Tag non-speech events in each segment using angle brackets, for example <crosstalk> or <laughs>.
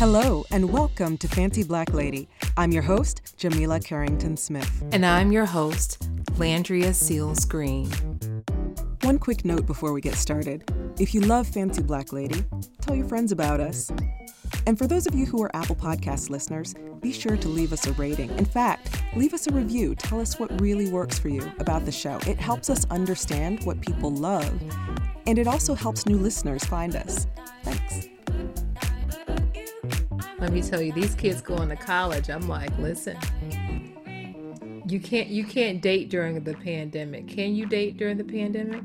Hello, and welcome to Fancy Black Lady. I'm your host, Jamila Carrington Smith. And I'm your host, Landria Seals Green. One quick note before we get started. If you love Fancy Black Lady, tell your friends about us. And for those of you who are Apple Podcast listeners, be sure to leave us a rating. In fact, leave us a review. Tell us what really works for you about the show. It helps us understand what people love, and it also helps new listeners find us. Thanks. Let me tell you, these kids going to college. I'm like, listen, you can't you can't date during the pandemic. Can you date during the pandemic?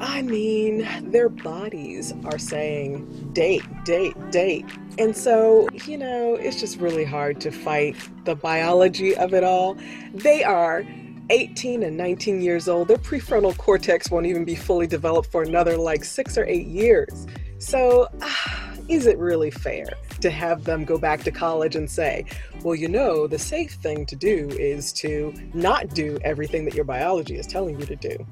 I mean, their bodies are saying date, date, date. And so, you know, it's just really hard to fight the biology of it all. They are 18 and 19 years old. Their prefrontal cortex won't even be fully developed for another like six or eight years. So, uh, is it really fair? To have them go back to college and say, well, you know, the safe thing to do is to not do everything that your biology is telling you to do.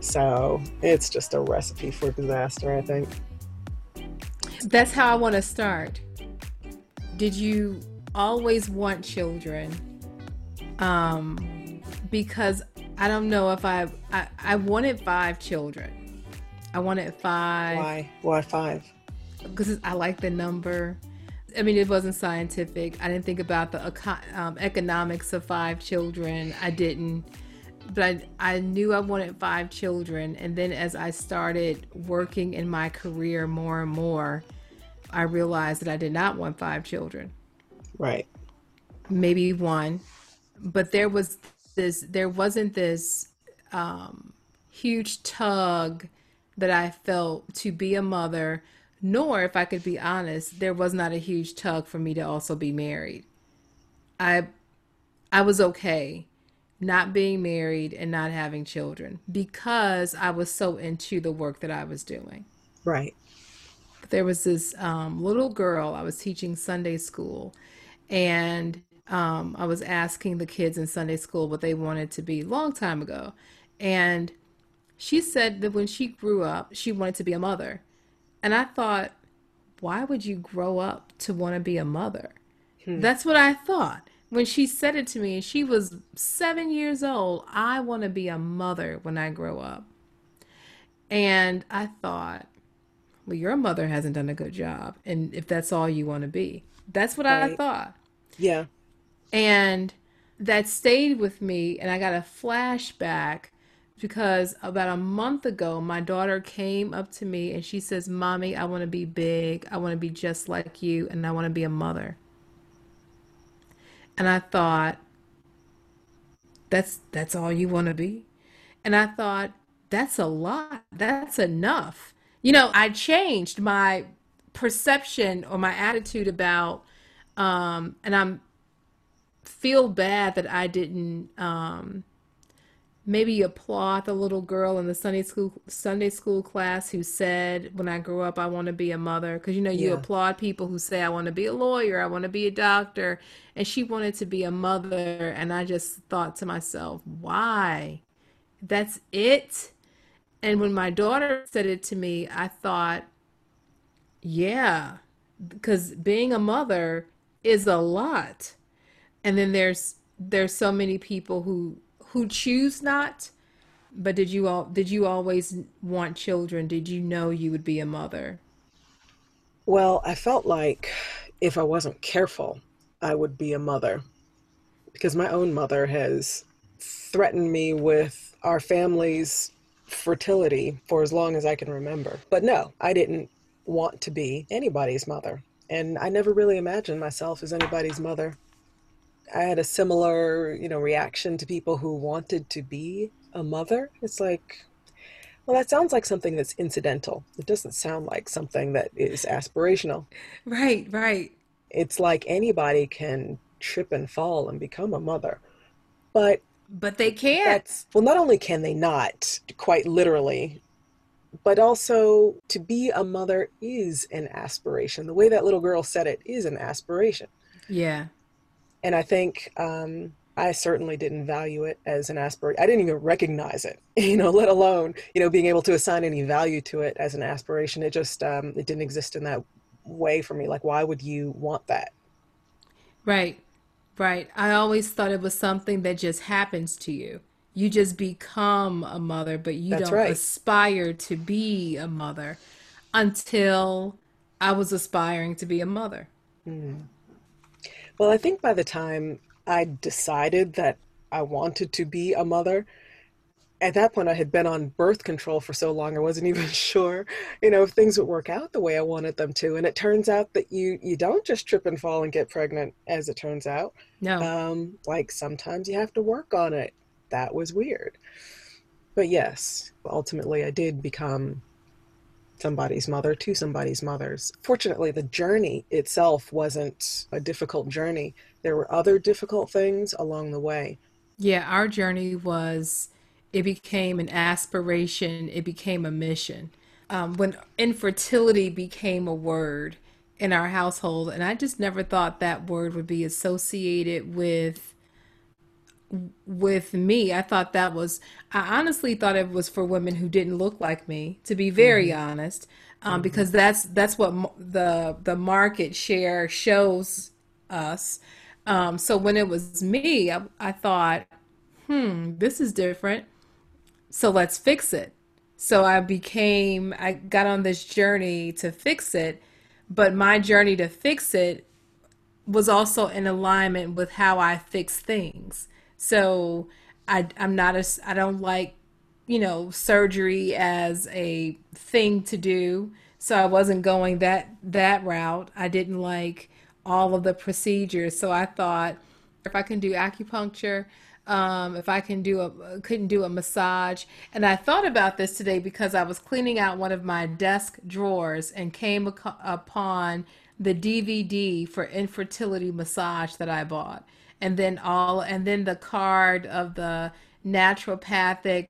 So it's just a recipe for disaster, I think. That's how I want to start. Did you always want children? Um, because I don't know if I, I I wanted five children. I wanted five. Why? Why five? Because I like the number. I mean, it wasn't scientific. I didn't think about the um, economics of five children. I didn't, but I, I knew I wanted five children. And then as I started working in my career more and more, I realized that I did not want five children. Right. Maybe one, but there was this. There wasn't this um, huge tug that I felt to be a mother nor, if I could be honest, there was not a huge tug for me to also be married. I I was okay not being married and not having children because I was so into the work that I was doing. Right. There was this um, little girl, I was teaching Sunday school, and um, I was asking the kids in Sunday school what they wanted to be long time ago. And she said that when she grew up, she wanted to be a mother. And I thought, why would you grow up to want to be a mother? Hmm. That's what I thought. When she said it to me, she was seven years old. I want to be a mother when I grow up. And I thought, well, your mother hasn't done a good job. And if that's all you want to be, that's what right. I thought. Yeah. And that stayed with me. And I got a flashback because about a month ago, my daughter came up to me and she says, Mommy, I want to be big. I want to be just like you, and I want to be a mother. And I thought, that's that's all you want to be and i thought that's a lot that's enough you know i changed my perception or my attitude about um and i'm feel bad that i didn't um maybe applaud the little girl in the Sunday school Sunday school class who said, "When I grow up, I want to be a mother." Because you know, you yeah. applaud people who say, "I want to be a lawyer, I want to be a doctor," and she wanted to be a mother, and I just thought to myself, "Why? That's it." And when my daughter said it to me, I thought, "Yeah," because being a mother is a lot. And then there's there's so many people who who choose not but did you all did you always want children? Did you know you would be a mother? Well i felt like if i wasn't careful i would be a mother because my own mother has threatened me with our family's fertility for as long as i can remember. But no i didn't want to be anybody's mother and i never really imagined myself as anybody's mother I had a similar, you know, reaction to people who wanted to be a mother. It's like, well, that sounds like something that's incidental. It doesn't sound like something that is aspirational. Right, right. It's like anybody can trip and fall and become a mother. But but they can't. well, not only can they not, quite literally, but also to be a mother is an aspiration. The way that little girl said it is an aspiration. Yeah. And I think um, I certainly didn't value it as an aspiration. I didn't even recognize it, <laughs> you know, let alone, you know, being able to assign any value to it as an aspiration. It just, um, it didn't exist in that way for me. Like, why would you want that? Right. Right. I always thought it was something that just happens to you. You just become a mother, but you That's don't right. aspire to be a mother until I was aspiring to be a mother. Well, I think by the time I decided that I wanted to be a mother, at that point I had been on birth control for so long I wasn't <laughs> even sure, you know, if things would work out the way I wanted them to. And it turns out that you you don't just trip and fall and get pregnant, as it turns out. No. Um, like sometimes you have to work on it. That was weird. But yes, ultimately I did become somebody's mother to somebody's mother's. Fortunately, the journey itself wasn't a difficult journey. There were other difficult things along the way. Yeah, our journey was, it became an aspiration, it became a mission. Um, when infertility became a word in our household, and I just never thought that word would be associated with with me. I thought that was, I honestly thought it was for women who didn't look like me, to be very hmm honest, um, hmm because that's that's what mo- the the market share shows us. Um, so when it was me, I, I thought, hmm, this is different. So let's fix it. So I became, I got on this journey to fix it, but my journey to fix it was also in alignment with how I fix things. So I I'm not a I don't like, you know, surgery as a thing to do. So I wasn't going that that route. I didn't like all of the procedures. So I thought if I can do acupuncture, um, if I can do a couldn't do a massage. And I thought about this today because I was cleaning out one of my desk drawers and came upon the DVD for infertility massage that I bought. And then all and then the card of the naturopathic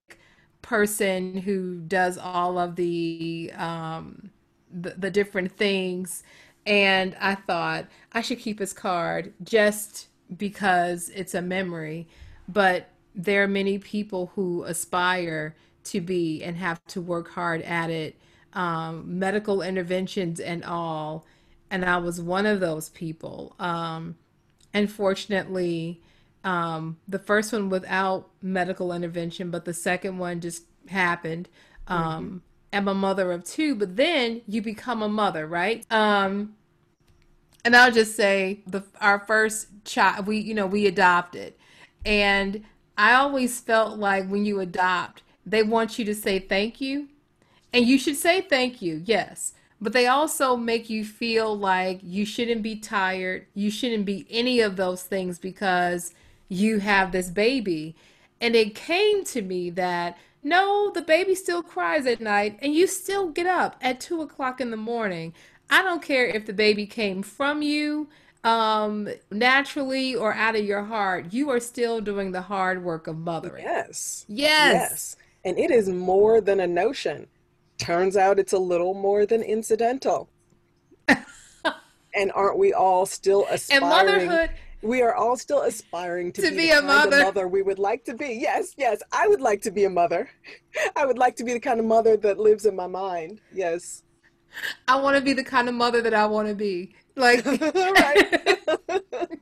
person who does all of the um the, the different things and I thought I should keep his card just because it's a memory. But there are many people who aspire to be and have to work hard at it, um, medical interventions and all. And I was one of those people. Um, unfortunately, um, the first one without medical intervention, but the second one just happened. Um, I'm a mother of two, but then you become a mother, right? Um, and I'll just say the our first child, we you know we adopted, and I always felt like when you adopt, they want you to say thank you, and you should say thank you, yes. But they also make you feel like you shouldn't be tired. You shouldn't be any of those things because you have this baby. And it came to me that no, the baby still cries at night and you still get up at two o'clock in the morning. I don't care if the baby came from you um, naturally or out of your heart. You are still doing the hard work of mothering. Yes, Yes. yes. And it is more than a notion. Turns out it's a little more than incidental. And aren't we all still aspiring? And motherhood We are all still aspiring to to be be a mother. mother we would like to be. Yes, yes, I would like to be a mother. I would like to be the kind of mother that lives in my mind. Yes. I want to be the kind of mother that I want to be. Like, <laughs> Right. <laughs>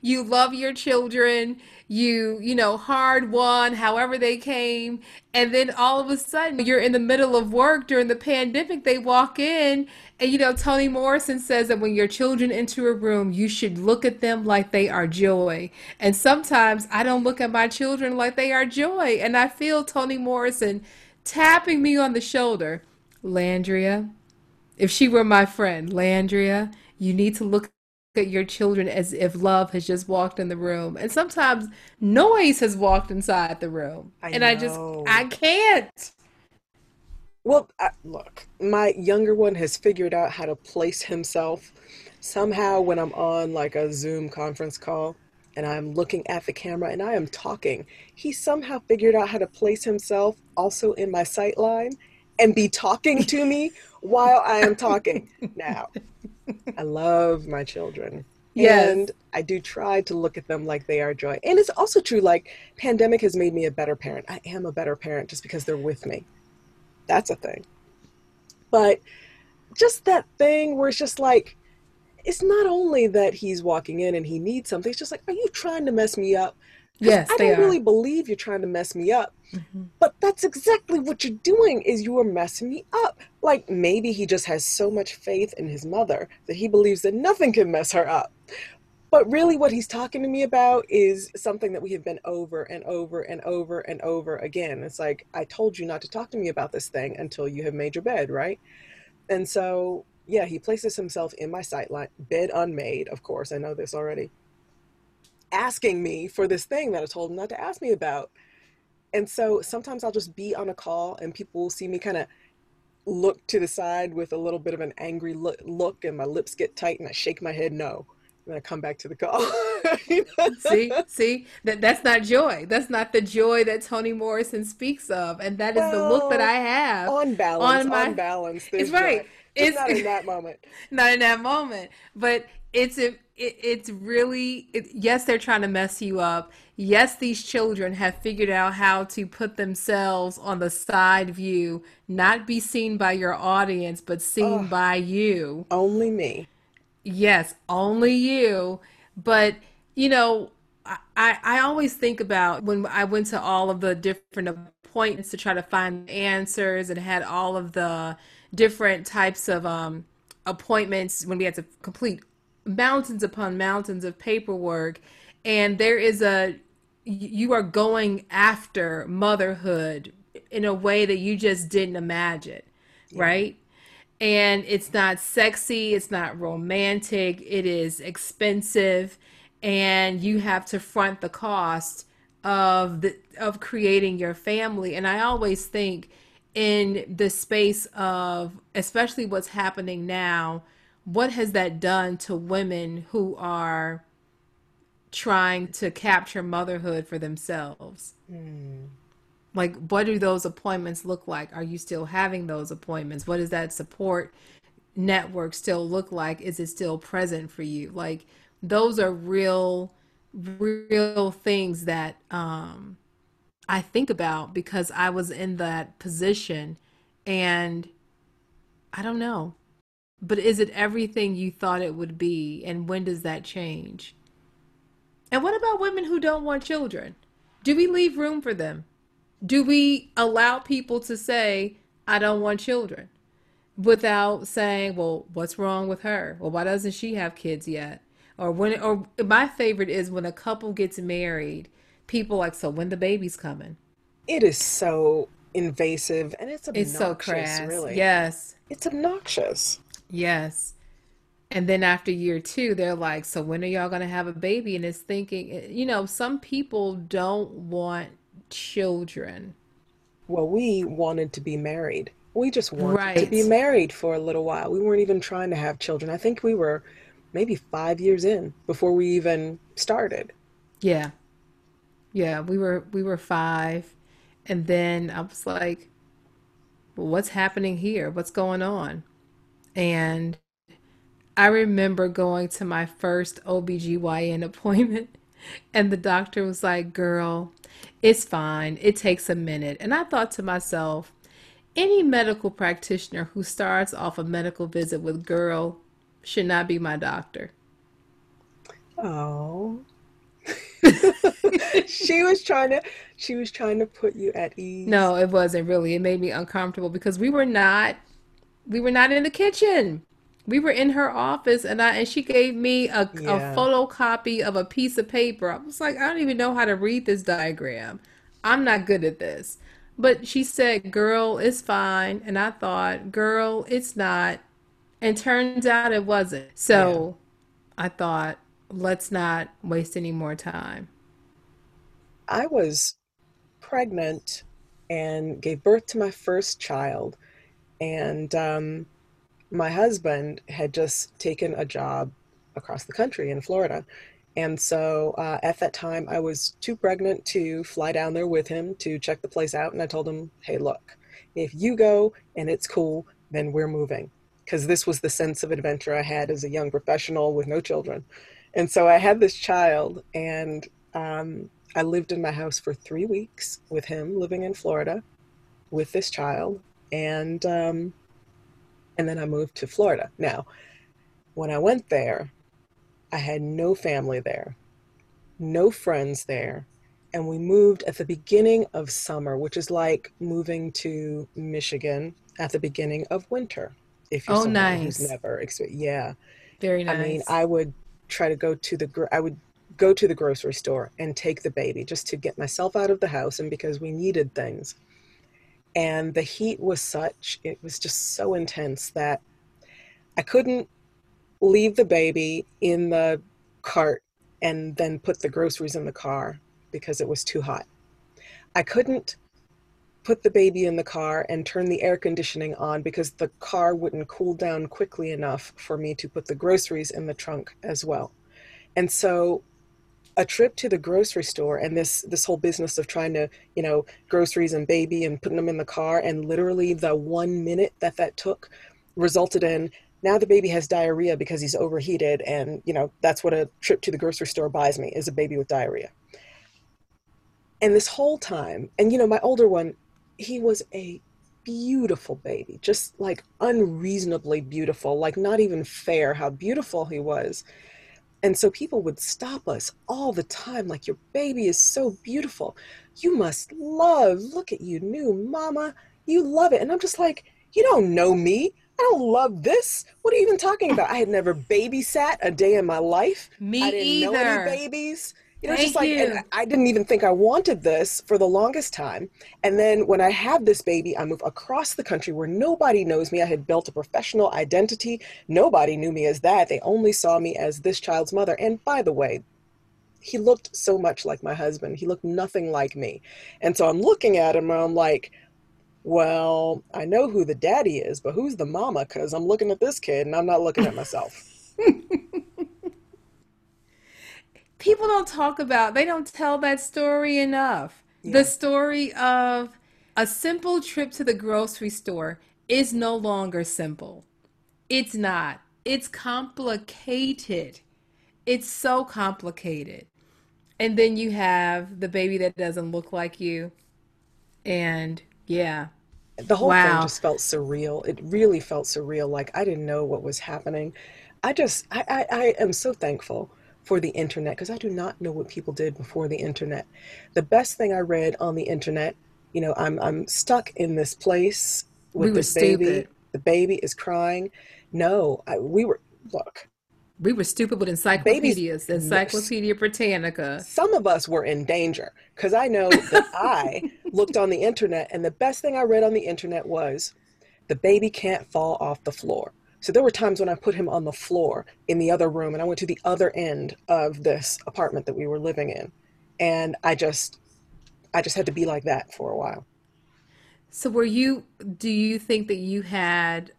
you love your children, you, you know, hard won, however they came, and then all of a sudden you're in the middle of work during the pandemic. They walk in, and you know, Toni Morrison says that when your children enter a room, you should look at them like they are joy. And sometimes I don't look at my children like they are joy, and I feel Toni Morrison tapping me on the shoulder. Landria, if she were my friend, Landria, you need to look at your children as if love has just walked in the room. And sometimes noise has walked inside the room. I And I just. I can't. Well, I, look, my younger one has figured out how to place himself somehow when I'm on like a Zoom conference call and I'm looking at the camera and I am talking. He somehow figured out how to place himself also in my sight line and be talking to me <laughs> while I am talking. Now, I love my children. Yes. And I do try to look at them like they are joy. And it's also true, like, pandemic has made me a better parent. I am a better parent just because they're with me. That's a thing. But just that thing where it's just like, it's not only that he's walking in and he needs something, it's just like, are you trying to mess me up? Yes, I don't really believe you're trying to mess me up. Mm-hmm. But that's exactly what you're doing is you are messing me up. Like maybe he just has so much faith in his mother that he believes that nothing can mess her up. But really what he's talking to me about is something that we have been over and over and over and over again. It's like I told you not to talk to me about this thing until you have made your bed, right? And so yeah, he places himself in my sight line, bed unmade, of course, I know this already asking me for this thing that I told him not to ask me about. And so sometimes I'll just be on a call and people will see me kind of look to the side with a little bit of an angry look, look and my lips get tight and I shake my head no. And I come back to the call. <laughs> see, see that that's not joy. That's not the joy that Toni Morrison speaks of, and that is well, the look that I have on balance. On, my, on balance, it's right. Joy. It's not in that moment. <laughs> Not in that moment, but it's a, it, it's really it, yes they're trying to mess you up. Yes these children have figured out how to put themselves on the side view not be seen by your audience but seen oh, by you. Only me. Yes only you. But you know I, I always think about when I went to all of the different appointments to try to find answers and had all of the different types of um, appointments when we had to complete mountains upon mountains of paperwork and there is a you are going after motherhood in a way that you just didn't imagine yeah. right and it's not sexy it's not romantic it is expensive and you have to front the cost of the of creating your family and i always think in the space of especially what's happening now what has that done to women who are trying to capture motherhood for themselves? Mm. Like, what do those appointments look like? Are you still having those appointments? What does that support network still look like? Is it still present for you? Like, those are real, real things that um, I think about because I was in that position and I don't know. But is it everything you thought it would be? And when does that change? And what about women who don't want children? Do we leave room for them? Do we allow people to say, I don't want children? Without saying, well, what's wrong with her? Well, why doesn't she have kids yet? Or when, or my favorite is when a couple gets married, people like, so when the baby's coming? It is so invasive and it's obnoxious, it's so crass. really. Yes. It's obnoxious. Yes. And then after year two, they're like, so when are y'all going to have a baby? And it's thinking, eh, you know, some people don't want children. Well, we wanted to be married. We just wanted right. to be married for a little while. We weren't even trying to have children. I think we were maybe five years in before we even started. Yeah. Yeah, we were we were five. And then I was like, well, what's happening here? What's going on? And I remember going to my first OBGYN <laughs> appointment, and the doctor was like, Girl, it's fine. It takes a minute. And I thought to myself, any medical practitioner who starts off a medical visit with girl should not be my doctor. Oh. <laughs> she was trying to she was trying to put you at ease. No, it wasn't really. It made me uncomfortable because we were not we were not in the kitchen. We were in her office and I and she gave me a, yeah. a photocopy of a piece of paper. I was like, I don't even know how to read this diagram. I'm not good at this. But she said, Girl, it's fine. And I thought, Girl, it's not. And turns out it wasn't. So yeah. I thought, let's not waste any more time. I was pregnant and gave birth to my first child and um, my husband had just taken a job across the country in Florida. And so uh, at that time, I was too pregnant to fly down there with him to check the place out. And I told him, hey, look, if you go and it's cool, then we're moving. Because this was the sense of adventure I had as a young professional with no children. And so I had this child, and um, I lived in my house for three weeks with him living in Florida with this child and um, And then I moved to Florida. Now, when I went there, I had no family there, no friends there. And we moved at the beginning of summer, which is like moving to Michigan at the beginning of winter. If you're Oh, someone who's nice. never experienced, yeah. Very nice. I mean. I would try to go to the I would go to the grocery store and take the baby just to get myself out of the house and because we needed things. And the heat was such, it was just so intense that I couldn't leave the baby in the cart and then put the groceries in the car because it was too hot. I couldn't put the baby in the car and turn the air conditioning on because the car wouldn't cool down quickly enough for me to put the groceries in the trunk as well. And so a trip to the grocery store and this this whole business of trying to, you know, groceries and baby and putting them in the car and literally the 1 minute that that took resulted in now the baby has diarrhea because he's overheated and, you know, that's what a trip to the grocery store buys me is a baby with diarrhea. And this whole time, and you know, my older one, he was a beautiful baby, just like unreasonably beautiful, like not even fair how beautiful he was. And so people would stop us all the time, like, Your baby is so beautiful. You must love, look at you, new mama. You love it. And I'm just like, You don't know me. I don't love this. What are you even talking about? I had never babysat a day in my life. Me I didn't know any babies. You know, it's just like, you. and I didn't even think I wanted this for the longest time. And then when I have this baby, I move across the country where nobody knows me. I had built a professional identity. Nobody knew me as that. They only saw me as this child's mother. And by the way, he looked so much like my husband. He looked nothing like me. And so I'm looking at him and I'm like, well, I know who the daddy is, but who's the mama? Because I'm looking at this kid and I'm not looking at myself. <laughs> People don't talk about, they don't tell that story enough. The story of a simple trip to the grocery store is no longer simple. It's not. It's complicated. It's so complicated. And then you have the baby that doesn't look like you. And yeah. the whole thing just felt surreal. It really felt surreal. Like I didn't know what was happening. I just, I, I, I am so thankful for the internet because I do not know what people did before the internet. The best thing I read on the internet, you know, I'm, I'm stuck in this place with were this baby. stupid. The baby is crying. No, I, we were, look, We were stupid with babies, encyclopedias, Encyclopedia Britannica. some of us were in danger because I know that <laughs> I looked on the internet and the best thing I read on the internet was the baby can't fall off the floor. So there were times when I put him on the floor in the other room and I went to the other end of this apartment that we were living in. And I just I just had to be like that for a while. So were you, do you think that you had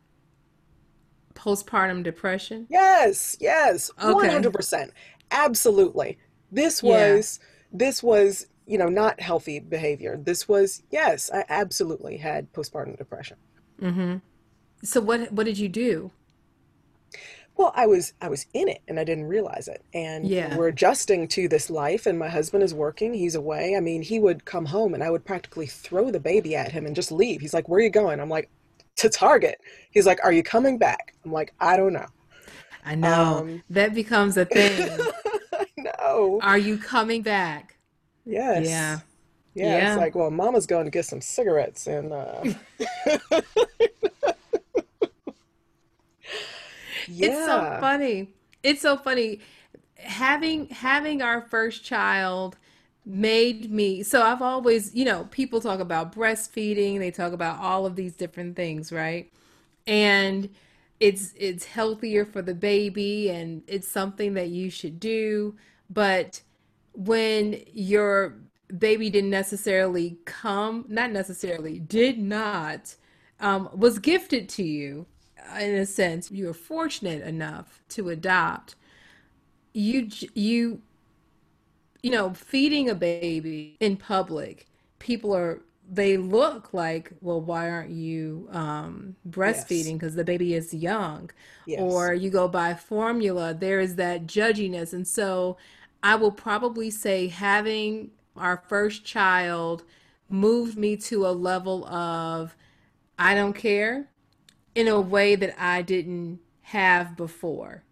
postpartum depression? Yes, yes, Okay. 100%. Absolutely. This Yeah. was this was, you know, not healthy behavior. This was yes, I absolutely had postpartum depression. Mhm. So what what did you do? Well, I was I was in it and I didn't realize it. And Yeah. we're adjusting to this life and my husband is working, he's away. I mean, he would come home and I would practically throw the baby at him and just leave. He's like, "Where are you going?" I'm like, "To Target." He's like, "Are you coming back?" I'm like, "I don't know." I know Um, that becomes a thing. <laughs> no. Are you coming back? Yes. Yeah. Yeah, Yeah. it's like, well, mama's going to get some cigarettes and uh <laughs> <laughs> It's so funny. It's so funny. Having having our first child made me so I've always, you know, people talk about breastfeeding, they talk about all of these different things, right? And it's it's healthier for the baby and it's something that you should do, but when your baby didn't necessarily come, not necessarily, did not, um, was gifted to you in a sense, you were fortunate enough to adopt. You, you, you know, feeding a baby in public, people are, they look like, well, why aren't you um, breastfeeding? Because the baby is young. Yes. Or you go buy formula, there is that judginess. And so I will probably say having our first child moved me to a level of I don't care in a way that I didn't have before.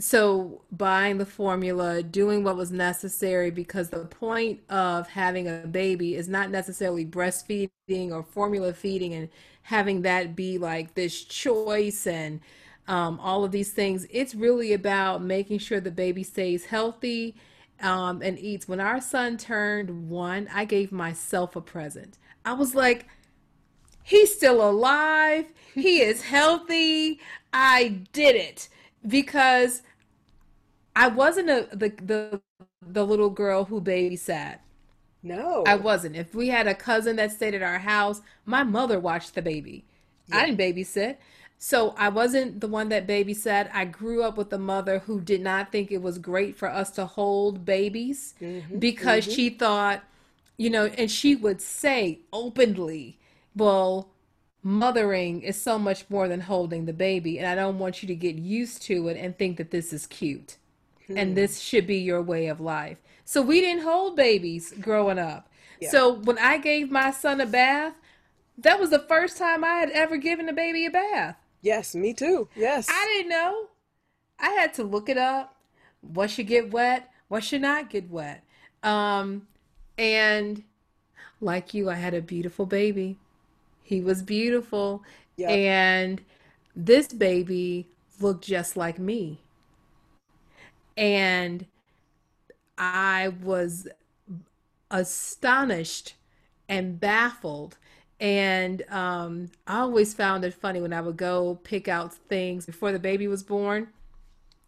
So, buying the formula, doing what was necessary, because the point of having a baby is not necessarily breastfeeding or formula feeding and having that be like this choice and um, all of these things. It's really about making sure the baby stays healthy um, and eats. When our son turned one, I gave myself a present. I was like, he's still alive. He <laughs> is healthy. I did it because I wasn't a the the the little girl who babysat. No. I wasn't. If we had a cousin that stayed at our house, my mother watched the baby. Yeah. I didn't babysit. So I wasn't the one that babysat. I grew up with a mother who did not think it was great for us to hold babies mm-hmm, because mm-hmm. she thought, you know, and she would say openly, well, mothering is so much more than holding the baby. And I don't want you to get used to it and think that this is cute and hmm. this should be your way of life. So we didn't hold babies growing up. Yeah. So when I gave my son a bath, that was the first time I had ever given a baby a bath. Yes, me too. Yes. I didn't know. I had to look it up. What should get wet? What should not get wet? Um, and like you, I had a beautiful baby. He was beautiful. Yep. And this baby looked just like me. And I was astonished and baffled and um, I always found it funny when I would go pick out things before the baby was born,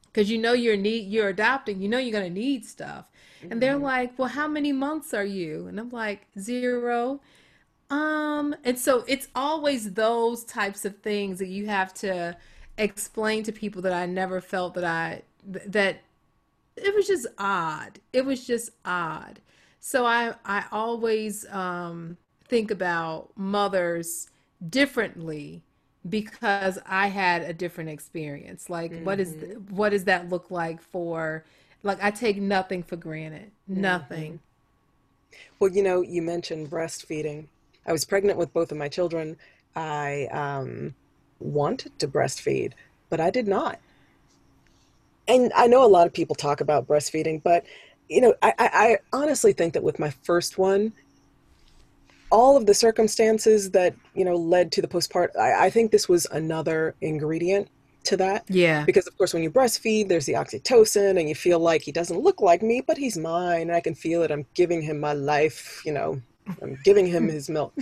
because you know you're need you're adopting, you know you're gonna need stuff, mm-hmm. and they're mm-hmm. like, "Well, how many months are you?" And I'm like, zero. Um, and so it's always those types of things that you have to explain to people that I never felt that I that it was just odd. It was just odd. So I I always um think about mothers differently because I had a different experience. Like mm-hmm. what is mm-hmm. what does that look like for like I take nothing for granted. Mm-hmm. Nothing. Well, you know, you mentioned breastfeeding. I was pregnant with both of my children. I um, wanted to breastfeed, but I did not. And I know a lot of people talk about breastfeeding, but you know, I, I honestly think that with my first one, all of the circumstances that you know led to the postpartum I, I, think this was another ingredient to that yeah because of course when you breastfeed there's the oxytocin and you feel like he doesn't look like me but he's mine and i can feel it i'm giving him my life you know i'm giving him his milk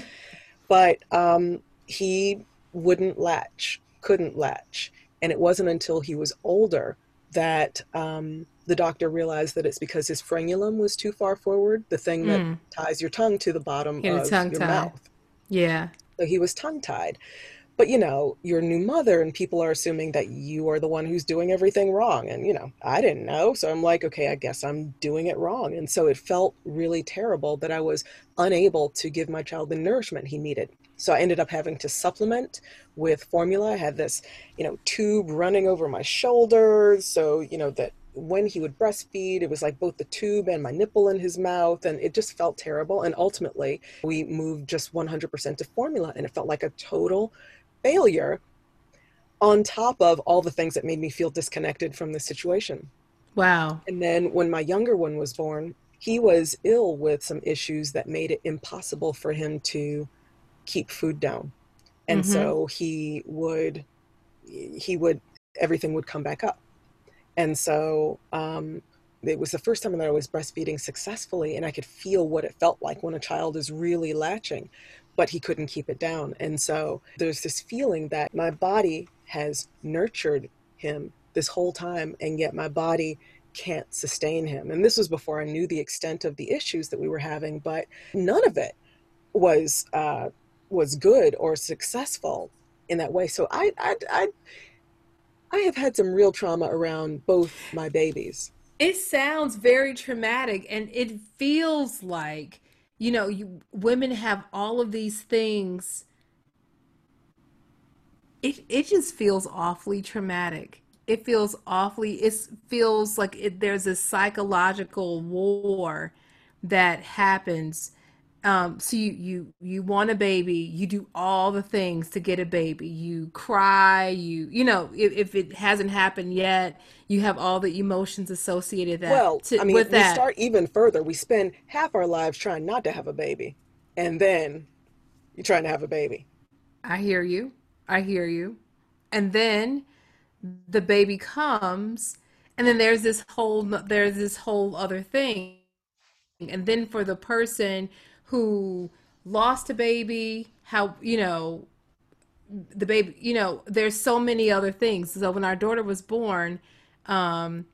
but um, he wouldn't latch couldn't latch and it wasn't until he was older that um, the doctor realized that it's because his frenulum was too far forward, the thing that mm. ties your tongue to the bottom of your mouth. Yeah. So he was tongue tied. But you know, you're a new mother, and people are assuming that you are the one who's doing everything wrong. And you know, I didn't know. So I'm like, okay, I guess I'm doing it wrong. And so it felt really terrible that I was unable to give my child the nourishment he needed. So I ended up having to supplement with formula. I had this, you know, tube running over my shoulders. So, you know, that when he would breastfeed, it was like both the tube and my nipple in his mouth, and it just felt terrible. And ultimately, we moved just 100% to formula, and it felt like a total failure on top of all the things that made me feel disconnected from the situation. Wow. And then when my younger one was born, he was ill with some issues that made it impossible for him to keep food down. And mm-hmm. so he would, he would, everything would come back up. And so um, it was the first time that I was breastfeeding successfully, and I could feel what it felt like when a child is really latching, but he couldn't keep it down. And so there's this feeling that my body has nurtured him this whole time, and yet my body can't sustain him. And this was before I knew the extent of the issues that we were having, but none of it was uh, was good or successful in that way. So I, I, I I have had some real trauma around both my babies. It sounds very traumatic and it feels like, you know, you, women have all of these things. It it just feels awfully traumatic. It feels awfully it feels like it, there's a psychological war that happens um, so you you you want a baby you do all the things to get a baby. You cry you you know if, if it hasn't happened yet you have all the emotions associated that Well, to, I mean, with we that. start even further. We spend half our lives trying not to have a baby, and then you're trying to have a baby. i hear you. I hear you. And then the baby comes and then there's this whole there's this whole other thing. And then for the person who lost a baby how you know the baby you know there's so many other things. So when our daughter was born um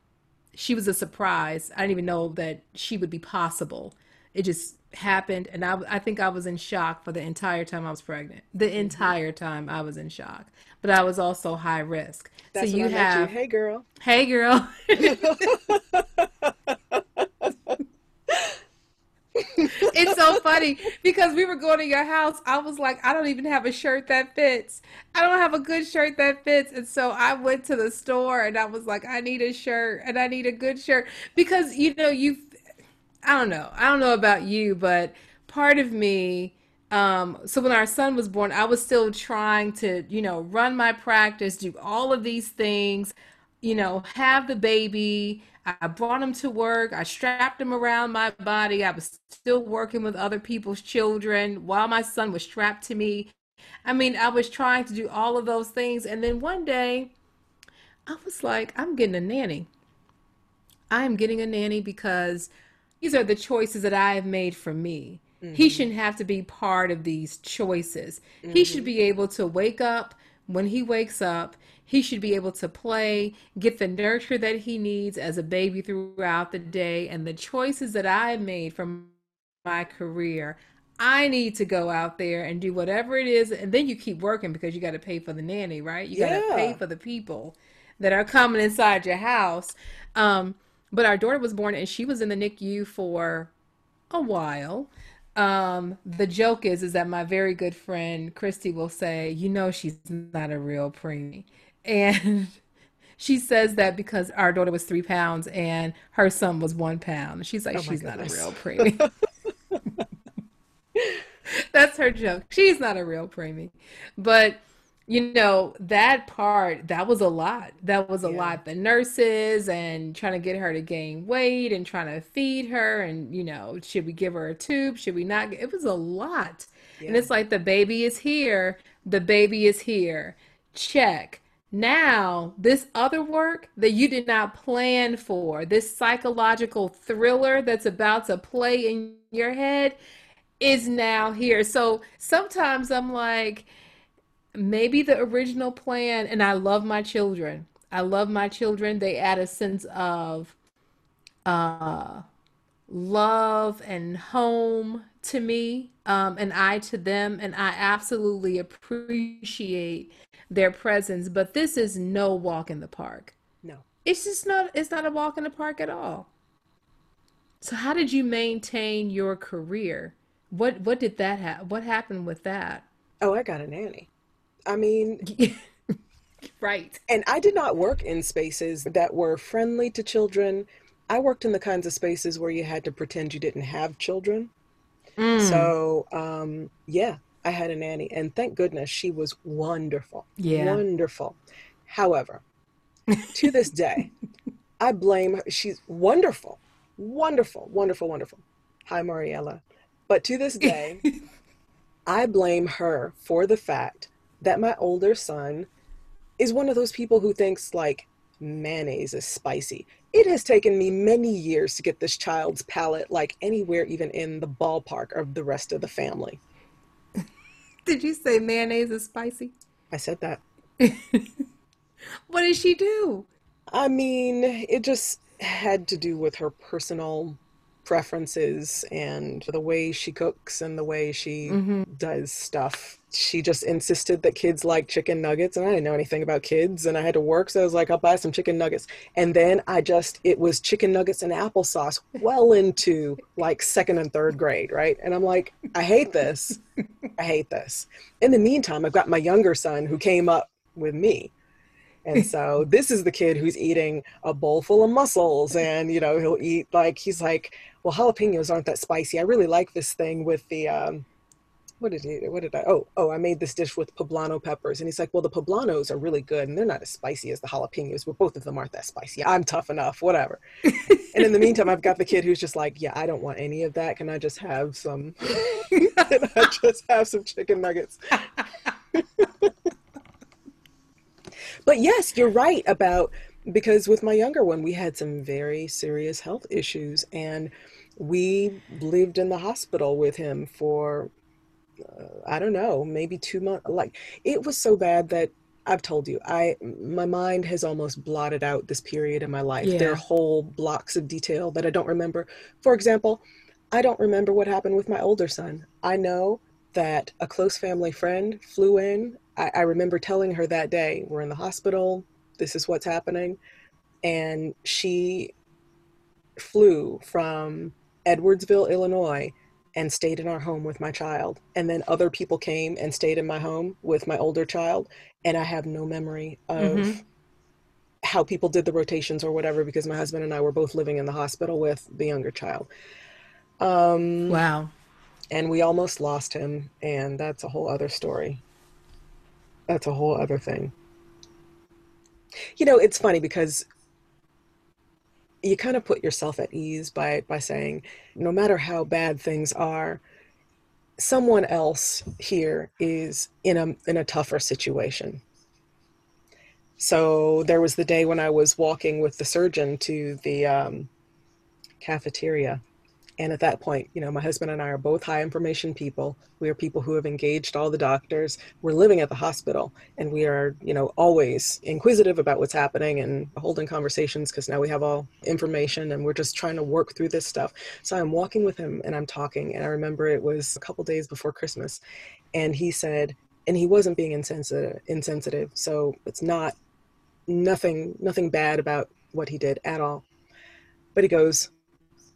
she was a surprise. I didn't even know that she would be possible. It just happened and i i think i was in shock for the entire time i was pregnant. The entire time i was in shock. But i was also high risk. So That's when you met you. have Hey, girl. hey girl <laughs> <laughs> It's so funny because we were going to your house. I was like, I don't even have a shirt that fits. I don't have a good shirt that fits. And so I went to the store and I was like, I need a shirt and I need a good shirt because, you know, you, I don't know. I don't know about you, but part of me, um, so when our son was born, I was still trying to, you know, run my practice, do all of these things, you know, have the baby. I brought him to work. I strapped him around my body. I was still working with other people's children while my son was strapped to me. I mean, I was trying to do all of those things. And then one day, I was like, I'm getting a nanny. I am getting a nanny because these are the choices that I have made for me. He mm-hmm. shouldn't have to be part of these choices. He should mm-hmm. be able to wake up when he wakes up. He should be able to play, get the nurture that he needs as a baby throughout the day. And the choices that I made from my career, I need to go out there and do whatever it is. And then you keep working because you got to pay for the nanny, right? You got to pay for the people that are coming inside your house. Um, but our daughter was born and she was in the NICU for a while. Um, the joke is is that my very good friend Christy will say, you know, she's not a real preemie. And <laughs> she says that because our daughter was three pounds and her son was one pound. She's like, Oh she's not a real preemie. <laughs> That's her joke. She's not a real preemie. But you know, that part, that was a lot. That was a Yeah. lot. The nurses and trying to get her to gain weight and trying to feed her and, you know, should we give her a tube? Should we not? It was a lot. And it's like the baby is here. The baby is here. Check. Now, this other work that you did not plan for, this psychological thriller that's about to play in your head, is now here. So sometimes I'm like, maybe the original plan, and I love my children. I love my children. They add a sense of uh, love and home to me, um, and I to them, and I absolutely appreciate their presence. But this is no walk in the park. No. It's just not, it's not a walk in the park at all. So how did you maintain your career? What what did that ha what happened with that? Oh, I got a nanny. I mean, <laughs> Right. and I did not work in spaces that were friendly to children. I worked in the kinds of spaces where you had to pretend you didn't have children. Mm. So, um, yeah, I had a nanny, and thank goodness she was wonderful. Yeah. Wonderful. However, to this day, <laughs> I blame her. She's wonderful, wonderful, wonderful, wonderful. Hi, Mariella. But to this day, <laughs> I blame her for the fact that my older son is one of those people who thinks like mayonnaise is spicy. It has taken me many years to get this child's palate like anywhere even in the ballpark of the rest of the family. <laughs> Did you say mayonnaise is spicy? I said that. <laughs> What did she do? I mean, it just had to do with her personal preferences and the way she cooks and the way she Mm-hmm. does stuff. She just insisted that kids like chicken nuggets, and I didn't know anything about kids, and I had to work, so I was like, I'll buy some chicken nuggets. And then I just, it was chicken nuggets and applesauce well into like second and third grade, right? And I'm like, I hate this. I hate this. In the meantime, I've got my younger son who came up with me. And so this is the kid who's eating a bowl full of mussels and, you know, he'll eat like, he's like, well, jalapenos aren't that spicy. I really like this thing with the, um, what did he, what did I, oh, oh, I made this dish with poblano peppers. And he's like, well, the poblanos are really good and they're not as spicy as the jalapenos, but both of them aren't that spicy. I'm tough enough, whatever. and in the meantime, I've got the kid who's just like, yeah, I don't want any of that. Can I just have some, <laughs> can I just have some chicken nuggets? <laughs> but yes, you're right about, because with my younger one, we had some very serious health issues and we lived in the hospital with him for uh, I don't know, maybe two months. Like it was so bad that I've told you, I my mind has almost blotted out this period in my life. Yeah. There are whole blocks of detail that I don't remember. For example, I don't remember what happened with my older son. I know that a close family friend flew in. I, I remember telling her that day, "We're in the hospital. This is what's happening," and she flew from Edwardsville, Illinois, and stayed in our home with my child. And then other people came and stayed in my home with my older child. And I have no memory of mm-hmm. how people did the rotations or whatever because my husband and I were both living in the hospital with the younger child. Um, wow. And we almost lost him. And that's a whole other story. That's a whole other thing. You know, it's funny because you kind of put yourself at ease by by saying no matter how bad things are someone else here is in a in a tougher situation so there was the day when i was walking with the surgeon to the um, cafeteria and at that point, you know, my husband and I are both high information people. We are people who have engaged all the doctors. We're living at the hospital and we are, you know, always inquisitive about what's happening and holding conversations because now we have all information and we're just trying to work through this stuff. So I'm walking with him and I'm talking. And I remember it was a couple days before Christmas. And he said, and he wasn't being insensitive, insensitive. So it's not nothing, nothing bad about what he did at all. But he goes,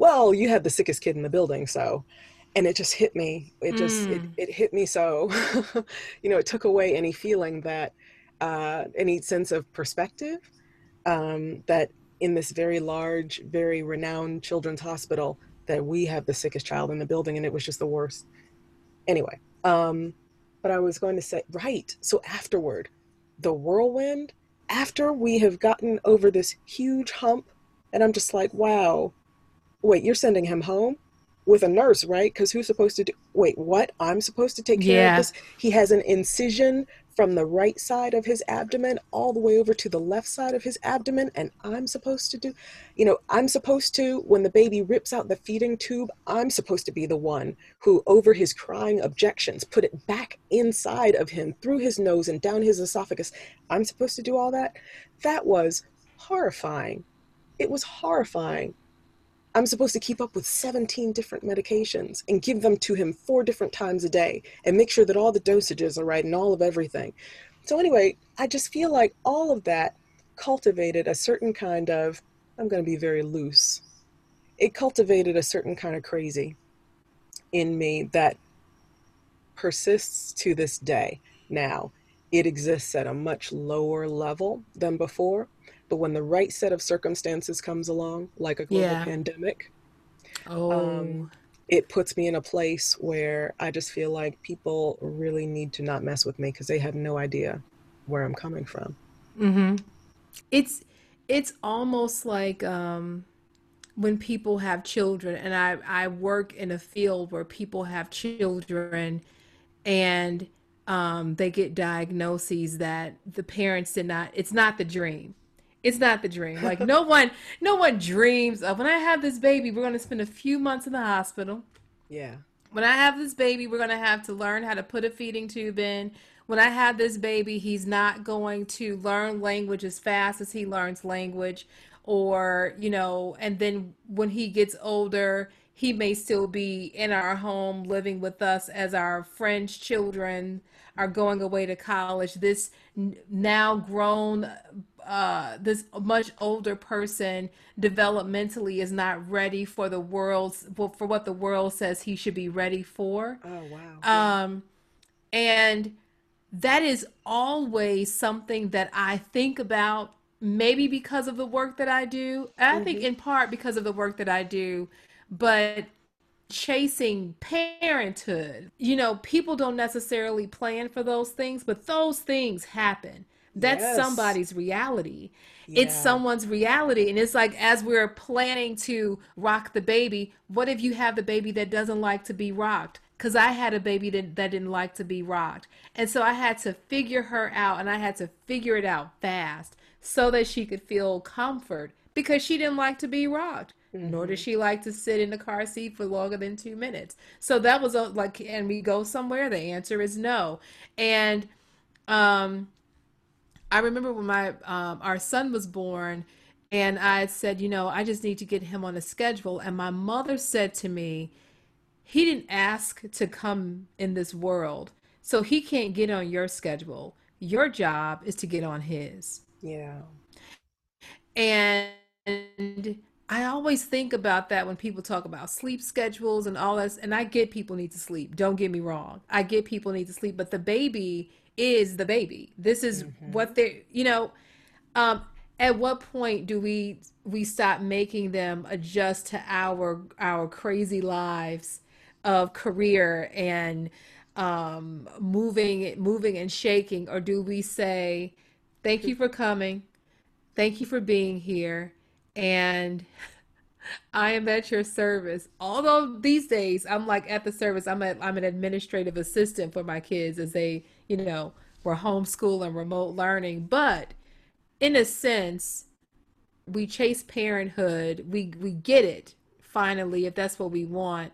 well, you have the sickest kid in the building, so and it just hit me. It just mm. it, it hit me so <laughs> you know, it took away any feeling that uh any sense of perspective um that in this very large, very renowned children's hospital that we have the sickest child in the building and it was just the worst. Anyway, um but I was going to say right. So afterward, the whirlwind after we have gotten over this huge hump and I'm just like, wow, wait, you're sending him home with a nurse, right? Because who's supposed to do? Wait, what? I'm supposed to take care yeah. of this? He has an incision from the right side of his abdomen all the way over to the left side of his abdomen, and I'm supposed to do, you know, I'm supposed to, when the baby rips out the feeding tube, I'm supposed to be the one who, over his crying objections, put it back inside of him through his nose and down his esophagus. I'm supposed to do all that? That was horrifying. It was horrifying. I'm supposed to keep up with 17 different medications and give them to him four different times a day and make sure that all the dosages are right and all of everything. So, anyway, I just feel like all of that cultivated a certain kind of, I'm going to be very loose, it cultivated a certain kind of crazy in me that persists to this day. Now, it exists at a much lower level than before, but when the right set of circumstances comes along, like a global yeah. pandemic, oh. Um, it puts me in a place where I just feel like people really need to not mess with me because they have no idea where I'm coming from. Mm-hmm. It's it's almost like um, when people have children, and I I work in a field where people have children, and um, they get diagnoses that the parents did not. It's not the dream it's not the dream. Like no <laughs> one, no one dreams of when I have this baby, we're going to spend a few months in the hospital. Yeah. When I have this baby, we're going to have to learn how to put a feeding tube in. When I have this baby, he's not going to learn language as fast as he learns language or, you know, and then when he gets older, he may still be in our home living with us as our friends' children are going away to college. This now grown uh, this much older person developmentally is not ready for the world's for what the world says he should be ready for. Oh wow! Um, and that is always something that I think about, maybe because of the work that I do. I mm-hmm. think in part because of the work that I do, but chasing parenthood. You know, people don't necessarily plan for those things, but those things happen. That's yes. somebody's reality. Yeah. It's someone's reality. And it's like, as we're planning to rock the baby, what if you have the baby that doesn't like to be rocked? Because I had a baby that, that didn't like to be rocked. And so I had to figure her out and I had to figure it out fast so that she could feel comfort because she didn't like to be rocked. Mm-hmm. Nor does she like to sit in the car seat for longer than two minutes. So that was a, like, and we go somewhere? The answer is no. And um, I remember when my um, our son was born, and I said, you know, I just need to get him on a schedule. And my mother said to me, he didn't ask to come in this world, so he can't get on your schedule. Your job is to get on his. Yeah. And I always think about that when people talk about sleep schedules and all this. And I get people need to sleep. Don't get me wrong. I get people need to sleep, but the baby is the baby. This is mm-hmm. what they're, you know, um, at what point do we we stop making them adjust to our our crazy lives of career and um, moving moving and shaking or do we say thank you for coming thank you for being here and <laughs> I am at your service. Although these days I'm like at the service, I'm a, I'm an administrative assistant for my kids as they, you know, were homeschool and remote learning. But in a sense, we chase parenthood. We we get it finally if that's what we want.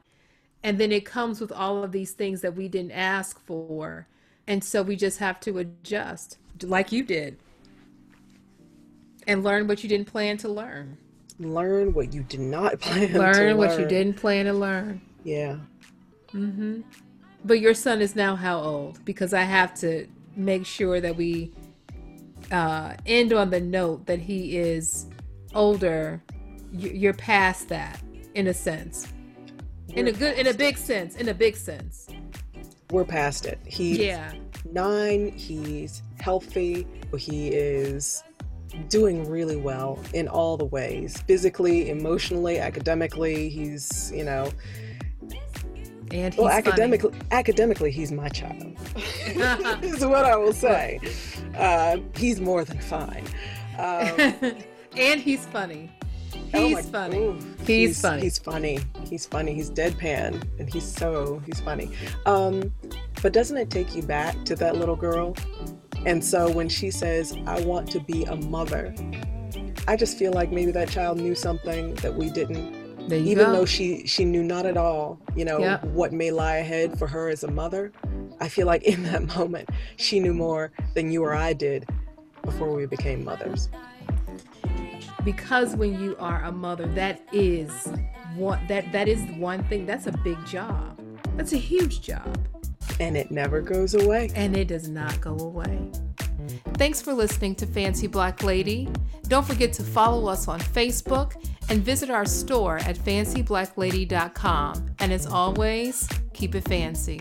And then it comes with all of these things that we didn't ask for. And so we just have to adjust like you did and learn what you didn't plan to learn. Learn what you did not <laughs> plan learn to learn. what you didn't plan to learn. Yeah. Mm Mhm. But your son is now how old? Because I have to make sure that we uh, end on the note that he is older. You're past that, in a sense. We're in a good, in a big sense. In a big sense. We're past it. He's yeah. nine. He's healthy. He is doing really well in all the ways physically, emotionally, academically. He's, you know, and well, academically, funny. academically, he's my child. <laughs> is what I will say. Uh, he's more than fine. Um, <laughs> and he's funny. Oh he's oh funny. Ooh, he's, he's, funny. He's funny. He's funny. He's deadpan, and he's so he's funny. Um, but doesn't it take you back to that little girl and so when she says, I want to be a mother, I just feel like maybe that child knew something that we didn't. Even go. though she she knew not at all, you know, what may lie ahead for her as a mother, I feel like in that <laughs> moment she knew more than you or I did before we became mothers. Because when you are a mother, that is one that that is one thing. That's a big job. That's a huge job. And it never goes away. And it does not go away. Thanks for listening to Fancy Black Lady. Don't forget to follow us on Facebook and visit our store at fancyblacklady.com. And as always, keep it fancy.